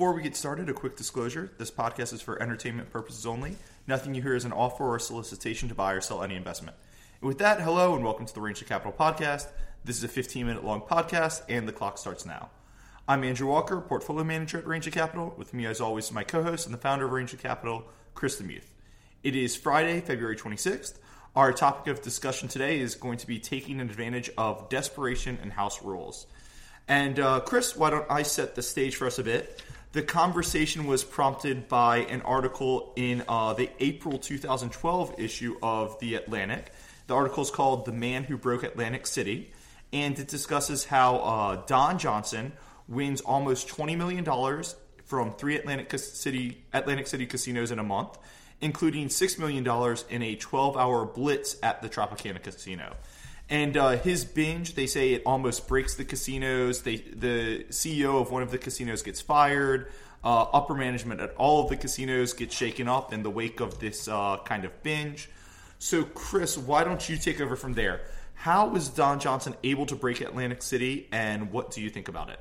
Before we get started, a quick disclosure this podcast is for entertainment purposes only. Nothing you hear is an offer or solicitation to buy or sell any investment. And with that, hello and welcome to the Rangeley Capital Podcast. This is a 15 minute long podcast, and the clock starts now. I'm Andrew Walker, portfolio manager at Rangeley Capital. With me, as always, my co host and the founder of Rangeley Capital, Chris Demuth. It is Friday, February 26th. Our topic of discussion today is going to be taking advantage of desperation and house rules. And uh, Chris, why don't I set the stage for us a bit? The conversation was prompted by an article in uh, the April 2012 issue of The Atlantic. The article is called The Man Who Broke Atlantic City, and it discusses how uh, Don Johnson wins almost $20 million from three Atlantic City, Atlantic City casinos in a month, including $6 million in a 12 hour blitz at the Tropicana Casino. And uh, his binge, they say it almost breaks the casinos. They, the CEO of one of the casinos gets fired. Uh, upper management at all of the casinos gets shaken up in the wake of this uh, kind of binge. So, Chris, why don't you take over from there? How was Don Johnson able to break Atlantic City, and what do you think about it?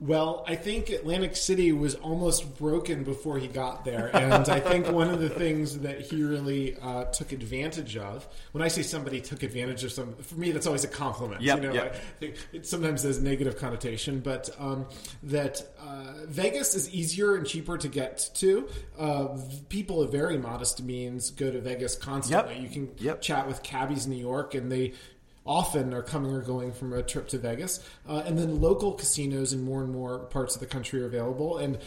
Well, I think Atlantic City was almost broken before he got there, and I think one of the things that he really uh, took advantage of. When I say somebody took advantage of some, for me, that's always a compliment. Yep, you know, yep. I think it sometimes has negative connotation, but um, that uh, Vegas is easier and cheaper to get to. Uh, people of very modest means go to Vegas constantly. Yep, You can chat with cabbies in New York, and they often are coming or going from a trip to Vegas. Uh, and then local casinos in more and more parts of the country are available. And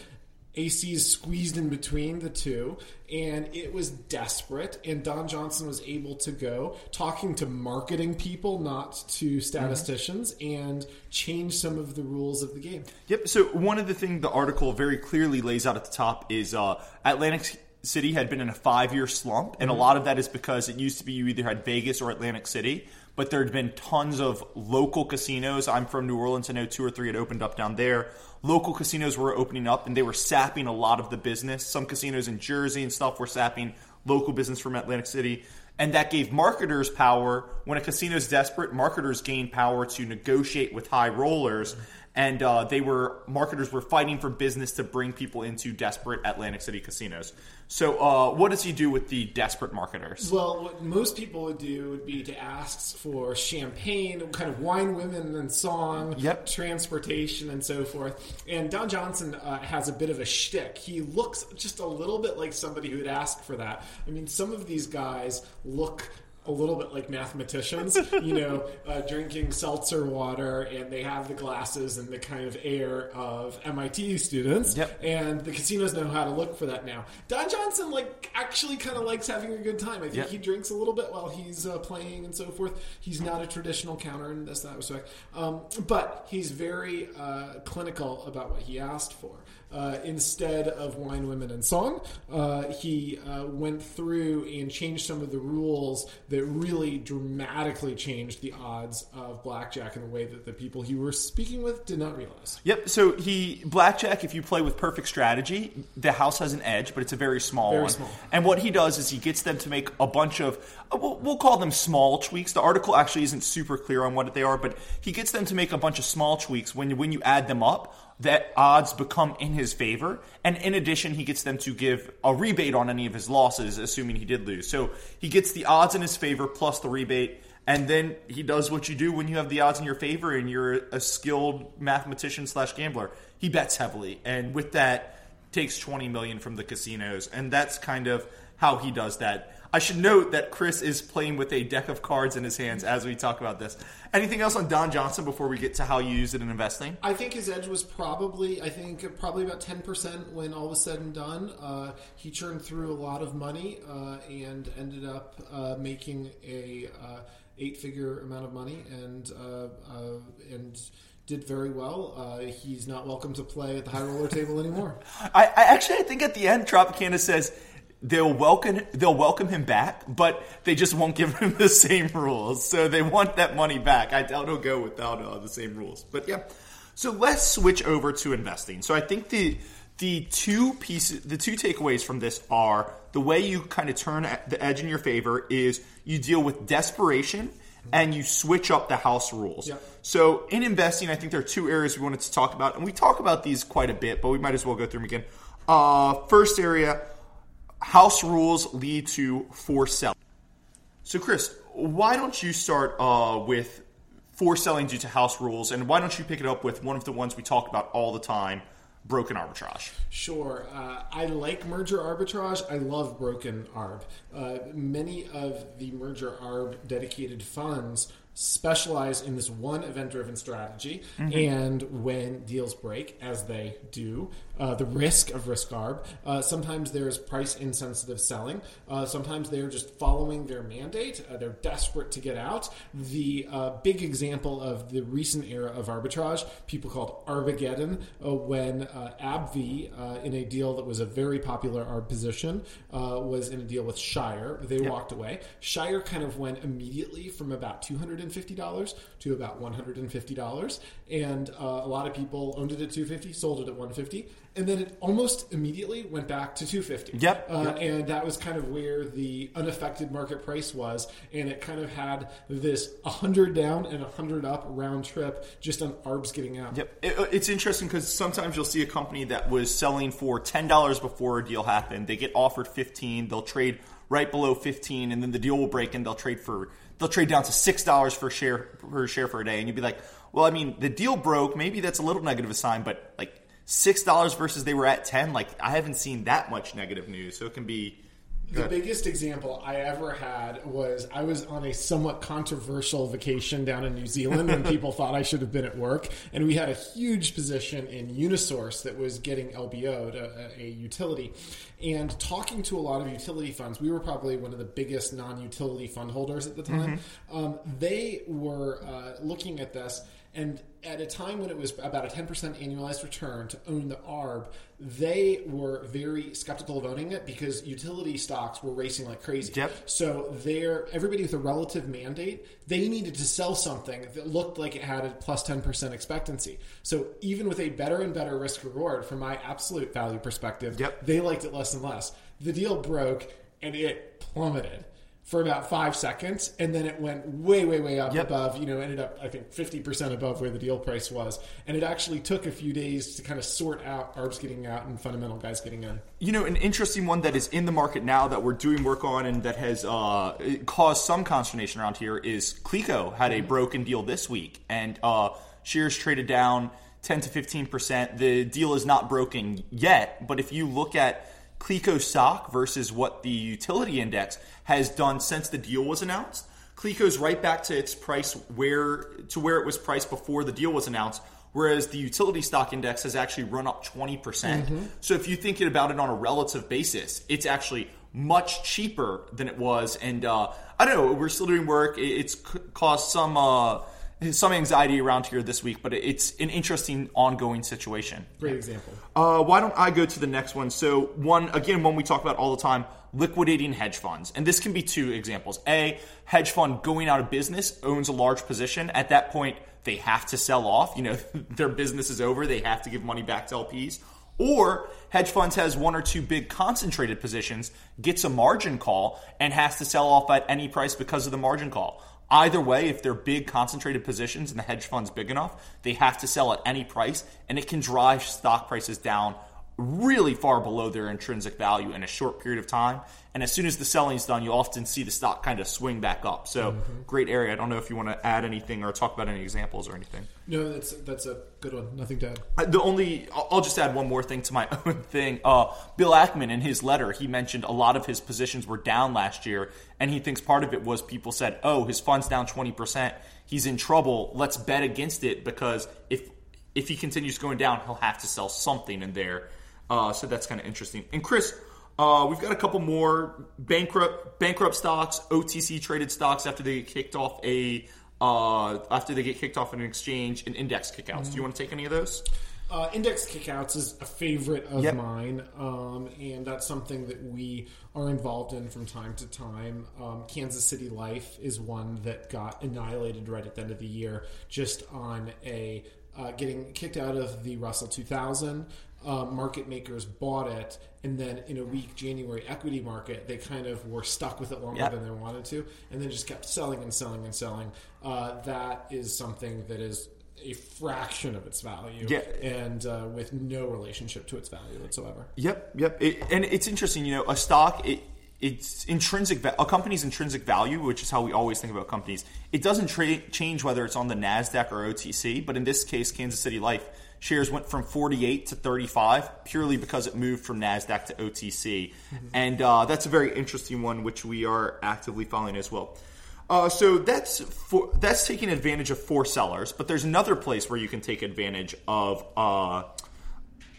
AC is squeezed in between the two, and it was desperate. And Don Johnson was able to go talking to marketing people, not to statisticians, and change some of the rules of the game. Yep. So one of the things the article very clearly lays out at the top is uh, Atlantic City had been in a five-year slump, and a mm-hmm. lot of that is because it used to be you either had Vegas or Atlantic City, but there had been tons of local casinos. I'm from New Orleans. I know two or three had opened up down there. Local casinos were opening up, and they were sapping a lot of the business. Some casinos in Jersey and stuff were sapping local business from Atlantic City. And that gave marketers power. When a casino is desperate, marketers gain power to negotiate with high rollers. Mm-hmm. And uh, they were marketers were fighting for business to bring people into desperate Atlantic City casinos. So, uh, what does he do with the desperate marketers? Well, what most people would do would be to ask for champagne, kind of wine, women, and song, Yep. transportation, and so forth. And Don Johnson uh, has a bit of a shtick. He looks just a little bit like somebody who would ask for that. I mean, some of these guys look a little bit like mathematicians, you know, uh, drinking seltzer water, and they have the glasses and the kind of air of MIT students. Yep. And the casinos know how to look for that now. Don Johnson, like, actually kind of likes having a good time. I think Yep. he drinks a little bit while he's uh, playing and so forth. He's not a traditional counter in this that respect, um, but he's very uh, clinical about what he asked for. Uh, instead of wine, women, and song, uh, he uh, went through and changed some of the rules that really dramatically changed the odds of blackjack in a way that the people he was speaking with did not realize. Yep. So he blackjack. If you play with perfect strategy, the house has an edge, but it's a very small Very one. small. And what he does is he gets them to make a bunch of uh, we'll, we'll call them small tweaks. The article actually isn't super clear on what they are, but he gets them to make a bunch of small tweaks. When when you add them up, that odds become in his favor. And in addition, he gets them to give a rebate on any of his losses, assuming he did lose. So he gets the odds in his favor plus the rebate. And then he does what you do when you have the odds in your favor and you're a skilled mathematician slash gambler. He bets heavily, and with that, takes twenty million from the casinos, and that's kind of how he does that. I should note that Chris is playing with a deck of cards in his hands as we talk about this. Anything else on Don Johnson before we get to how you use it in investing? I think his edge was probably, I think, probably about 10% when all was said and done. Uh, he churned through a lot of money uh, and ended up uh, making a uh, eight-figure amount of money and uh, uh, and did very well. Uh, he's not welcome to play at the high roller table anymore. I, I actually I think at the end Tropicana says they'll welcome they'll welcome him back, but they just won't give him the same rules. So they want that money back. I doubt he'll go without uh, the same rules. But yeah. So let's switch over to investing. So I think the the two pieces the two takeaways from this are the way you kind of turn the edge in your favor is you deal with desperation and you switch up the house rules. Yep. So in investing, I think there are two areas we wanted to talk about, and we talk about these quite a bit, but we might as well go through them again. Uh, first area: house rules lead to forced selling. So, Chris, why don't you start uh, with forced selling due to house rules, and why don't you pick it up with one of the ones we talk about all the time, broken arbitrage? Sure. Uh, I like merger arbitrage. I love broken arb. Uh, many of the merger arb dedicated funds specialize in this one event driven strategy. And when deals break, as they do, uh, the risk of risk arb, uh, sometimes there's price insensitive selling. Uh, sometimes they're just following their mandate. Uh, they're desperate to get out. The uh, big example of the recent era of arbitrage, people called Arbageddon, uh, when uh, AbbVie, uh, in a deal that was a very popular arb position, uh, was in a deal with Shire. They walked away. Shire kind of went immediately from about $250 to about $150. And uh, a lot of people owned it at 250 sold it at 150 and then it almost immediately went back to 250 Yep, uh, yep. and that was kind of where the unaffected market price was and it kind of had this 100 down and 100 up round trip just on arbs getting out Yep. It- uh, it's interesting because sometimes you'll see a company that was selling for ten dollars before a deal happened. They get offered fifteen. They'll trade right below fifteen, and then the deal will break, and they'll trade for they'll trade down to six dollars per share per share for a day. And you'd be like, well, I mean, the deal broke. Maybe that's a little negative a sign, but like six dollars versus they were at ten. Like I haven't seen that much negative news, so it can be. The biggest example I ever had was I was on a somewhat controversial vacation down in New Zealand and people thought I should have been at work. And we had a huge position in Unisource that was getting LBO'd, a, a utility. And talking to a lot of utility funds, we were probably one of the biggest non utility fund holders at the time. Um, they were uh, looking at this. And at a time when it was about a 10% annualized return to own the ARB, they were very skeptical of owning it because utility stocks were racing like crazy. Yep. So they're everybody with a relative mandate, they needed to sell something that looked like it had a plus 10% expectancy. So even with a better and better risk reward from my absolute value perspective, Yep. they liked it less and less. The deal broke and it plummeted for about five seconds, and then it went way, way, way up Yep. above. You know, ended up I think fifty percent above where the deal price was, and it actually took a few days to kind of sort out arbs getting out and fundamental guys getting in. You know, an interesting one that is in the market now that we're doing work on and that has uh, caused some consternation around here is Cleco had a broken deal this week, and uh, shares traded down 10 to 15 percent. The deal is not broken yet, but if you look at Cleco stock versus what the utility index has done since the deal was announced, Cleco's right back to its price where to where it was priced before the deal was announced. Whereas the utility stock index has actually run up 20%. percent So if you think about it on a relative basis, it's actually much cheaper than it was. And uh, I don't know, we're still doing work. It's caused some uh, some anxiety around here this week, but it's an interesting ongoing situation. Great example. Uh, why don't I go to the next one? So one again, one we talk about all the time: liquidating hedge funds, and this can be two examples. A hedge fund going out of business owns a large position. At that point, they have to sell off. You know, their business is over. They have to give money back to LPs. Or hedge funds has one or two big concentrated positions, gets a margin call, and has to sell off at any price because of the margin call. Either way, if they're big concentrated positions and the hedge fund's big enough, they have to sell at any price, and it can drive stock prices down really far below their intrinsic value in a short period of time. And as soon as the selling's done, you often see the stock kind of swing back up. So, great area. I don't know if you want to add anything or talk about any examples or anything. No, that's that's a good one. Nothing to add. Uh, The only, I'll I'll just add one more thing to my own thing. Uh, Bill Ackman, in his letter, he mentioned a lot of his positions were down last year, and he thinks part of it was people said, "Oh, his fund's down twenty percent. He's in trouble. Let's bet against it because if if he continues going down, he'll have to sell something in there." Uh, so that's kind of interesting. And Chris, uh, we've got a couple more bankrupt bankrupt stocks, OTC traded stocks after they get kicked off a uh, after they get kicked off an exchange and index kickouts. Do you want to take any of those? Uh, index kickouts is a favorite of Yep. mine, um, and that's something that we are involved in from time to time. Um, Kansas City Life is one that got annihilated right at the end of the year, just on a uh, getting kicked out of the Russell 2000. Uh, market makers bought it, and then in a weak January equity market, they kind of were stuck with it longer Yep. than they wanted to, and then just kept selling and selling and selling. Uh, that is something that is a fraction of its value, Yeah. and uh, with no relationship to its value whatsoever. Yep, yep. It, and it's interesting, you know, a stock, it, it's intrinsic, a company's intrinsic value, which is how we always think about companies. It doesn't tra- change whether it's on the NASDAQ or OTC, but in this case, Kansas City Life shares went from 48 to 35 purely because it moved from NASDAQ to OTC. And uh, that's a very interesting one, which we are actively following as well. Uh, so that's for, that's taking advantage of four sellers, but there's another place where you can take advantage of uh,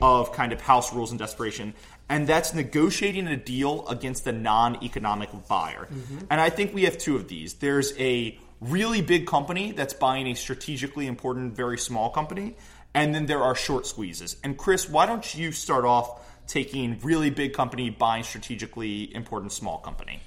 of kind of house rules and desperation, and that's negotiating a deal against a non-economic buyer. Mm-hmm. And I think we have two of these. There's a really big company that's buying a strategically important, very small company, and then there are short squeezes. And Chris, why don't you start off taking really big company buying strategically important small company?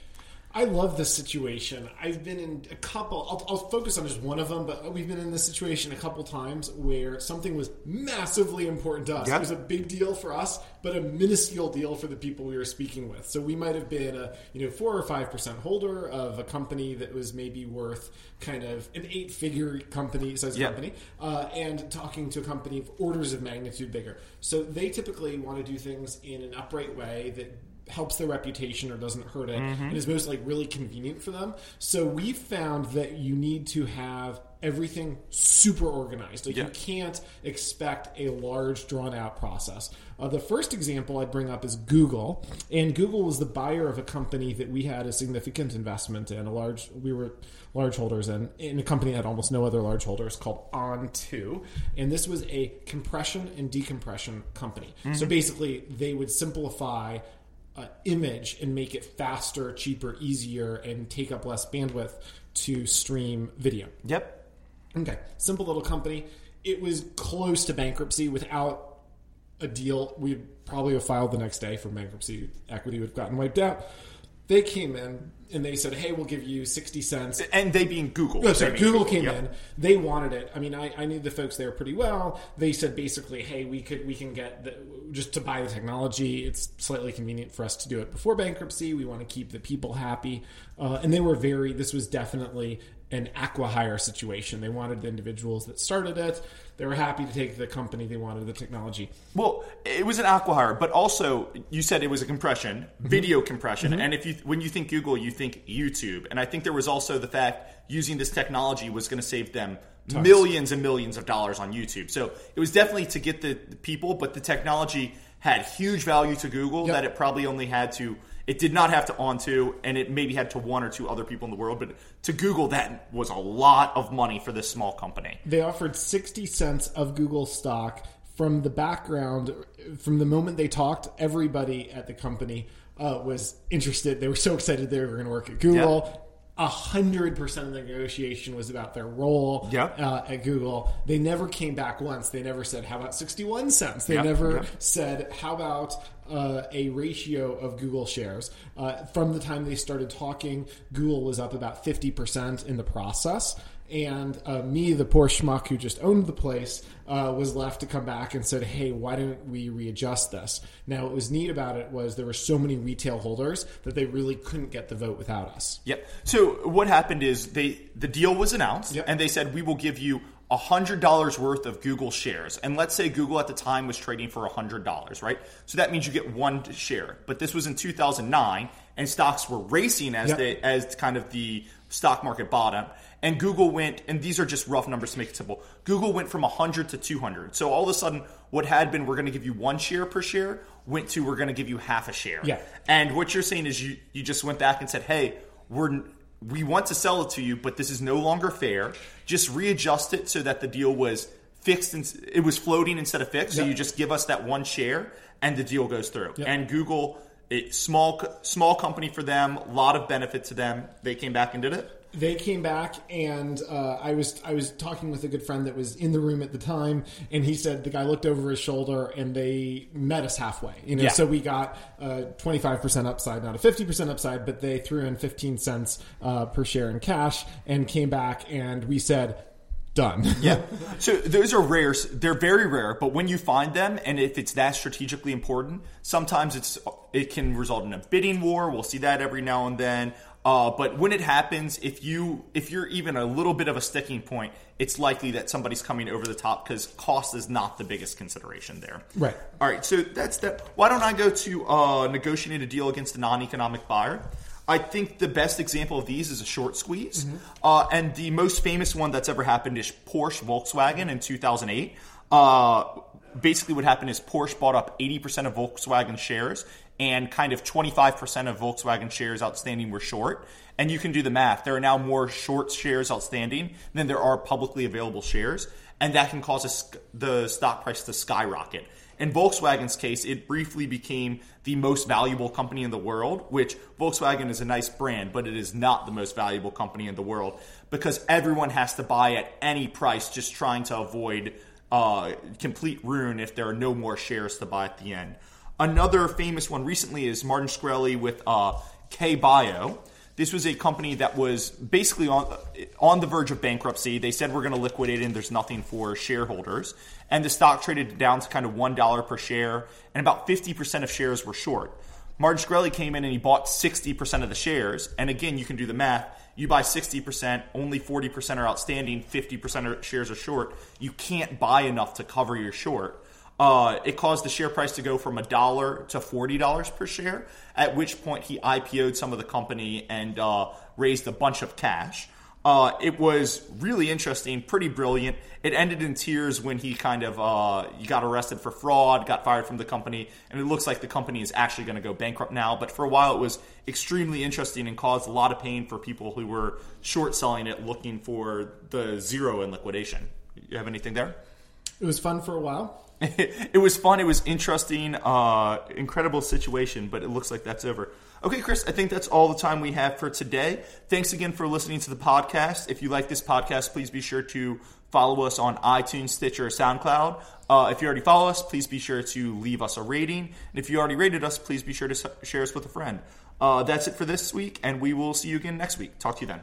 I love this situation. I've been in a couple. I'll, I'll focus on just one of them, but we've been in this situation a couple times where something was massively important to us. Yep. It was a big deal for us, but a minuscule deal for the people we were speaking with. So we might have been a you know four or five percent holder of a company that was maybe worth kind of an eight-figure company size Yep. company, uh, and talking to a company of orders of magnitude bigger. So they typically want to do things in an upright way that helps their reputation or doesn't hurt it Mm-hmm. and is most like really convenient for them. So we found that you need to have everything super organized. Like Yeah. you can't expect a large drawn out process. Uh, the first example i'd bring up is google and google was the buyer of a company that we had a significant investment in a large we were large holders in in a company that had almost no other large holders called on2 and this was a compression and decompression company. So basically they would simplify uh, image and make it faster, cheaper, easier, and take up less bandwidth to stream video. Yep. Okay, simple little company. It was close to bankruptcy without a deal. We'd probably have filed the next day for bankruptcy. Equity would have gotten wiped out. They came in and they said, "Hey, we'll give you sixty cents And they being Google. no, sorry, mean, Google came Yep. in. They wanted it. I mean, I, I knew the folks there pretty well. They said basically, hey, we could we can get the, just to buy the technology. It's slightly convenient for us to do it before bankruptcy. We want to keep the people happy, uh, and they were very. This was definitely an acquihire situation. They wanted the individuals that started it. They were happy to take the company. They wanted the technology. Well, it was an acquihire, but also you said it was a compression, Mm-hmm. video compression. And if you when you think Google, you think YouTube. And I think there was also the fact using this technology was going to save them millions and millions of dollars on YouTube. So it was definitely to get the, the people, but the technology had huge value to Google Yep. that it probably only had to. It did not have to On2, and it maybe had to one or two other people in the world. But to Google, that was a lot of money for this small company. They offered 60 cents of Google stock from the background, from the moment they talked, everybody at the company uh, was interested. They were so excited they were going to work at Google. A hundred percent of the negotiation was about their role Yeah. uh, at Google. They never came back once. They never said, "How about sixty-one cents?" They Yeah. never Yeah. said, "How about uh, a ratio of Google shares?" Uh, from the time they started talking, Google was up about fifty percent in the process, and uh, me, the poor schmuck who just owned the place, uh, was left to come back and said, "Hey, why don't we readjust this?" Now, what was neat about it was there were so many retail holders that they really couldn't get the vote without us. Yep. So what happened is they the deal was announced, Yep. and they said we will give you hundred dollars worth of Google shares. And let's say Google at the time was trading for hundred dollars, right? So that means you get one share. But this was in 2009, and stocks were racing as Yep. they as kind of the stock market bottom. And Google went, and these are just rough numbers to make it simple. Google went from 100 to 200. So all of a sudden, what had been we're going to give you one share per share went to we're going to give you half a share. Yeah. And what you're saying is you you just went back and said, "Hey, we're we want to sell it to you, but this is no longer fair. Just readjust it so that the deal was fixed and it was floating instead of fixed. So you just give us that one share and the deal goes through." Yep. And Google, a small small company for them, a lot of benefit to them. They came back and did it. they came back and uh, I was I was talking with a good friend that was in the room at the time, and he said the guy looked over his shoulder and they met us halfway. You know, Yeah. so we got twenty five percent upside, not a fifty percent upside, but they threw in fifteen cents uh, per share in cash and came back and we said. Done. Yeah. So those are rare. They're very rare, but when you find them, and if it's that strategically important, sometimes it's it can result in a bidding war. We'll see that every now and then. Uh, but when it happens, if you if you're even a little bit of a sticking point, it's likely that somebody's coming over the top because cost is not the biggest consideration there. Right. All right. So that's that. Why don't I go to uh, negotiate a deal against a non-economic buyer? I think the best example of these is a short squeeze, mm-hmm. uh, and the most famous one that's ever happened is Porsche Volkswagen in 2008. Uh, basically, what happened is Porsche bought up 80% of Volkswagen shares and kind of 25% of Volkswagen shares outstanding were short. And you can do the math. There are now more short shares outstanding than there are publicly available shares. And that can cause a, the stock price to skyrocket. In Volkswagen's case, it briefly became the most valuable company in the world, which Volkswagen is a nice brand, but it is not the most valuable company in the world because everyone has to buy at any price just trying to avoid uh, complete ruin if there are no more shares to buy at the end. Another famous one recently is Martin Shkreli with uh, K Bio. This was a company that was basically on on the verge of bankruptcy. They said we're going to liquidate and there's nothing for shareholders. And the stock traded down to kind of one dollar per share, and about fifty percent of shares were short. Martin Shkreli came in and he bought sixty percent of the shares. And again, you can do the math. You buy sixty percent, only forty percent are outstanding, fifty percent of shares are short. You can't buy enough to cover your short. Uh, it caused the share price to go from a dollar to forty dollars per share. At which point he IPO'd some of the company and uh, raised a bunch of cash. Uh, it was really interesting, pretty brilliant. It ended in tears when he kind of uh, got arrested for fraud, got fired from the company, and it looks like the company is actually going to go bankrupt now. But for a while, it was extremely interesting and caused a lot of pain for people who were short selling it, looking for the zero in liquidation. You have anything there? It was fun for a while. it was fun. It was interesting. Uh, incredible situation, but it looks like that's over. Okay, Chris, I think that's all the time we have for today. Thanks again for listening to the podcast. If you like this podcast, please be sure to follow us on iTunes, Stitcher, or SoundCloud. Uh, if you already follow us, please be sure to leave us a rating. And if you already rated us, please be sure to share us with a friend. Uh, that's it for this week, and we will see you again next week. Talk to you then.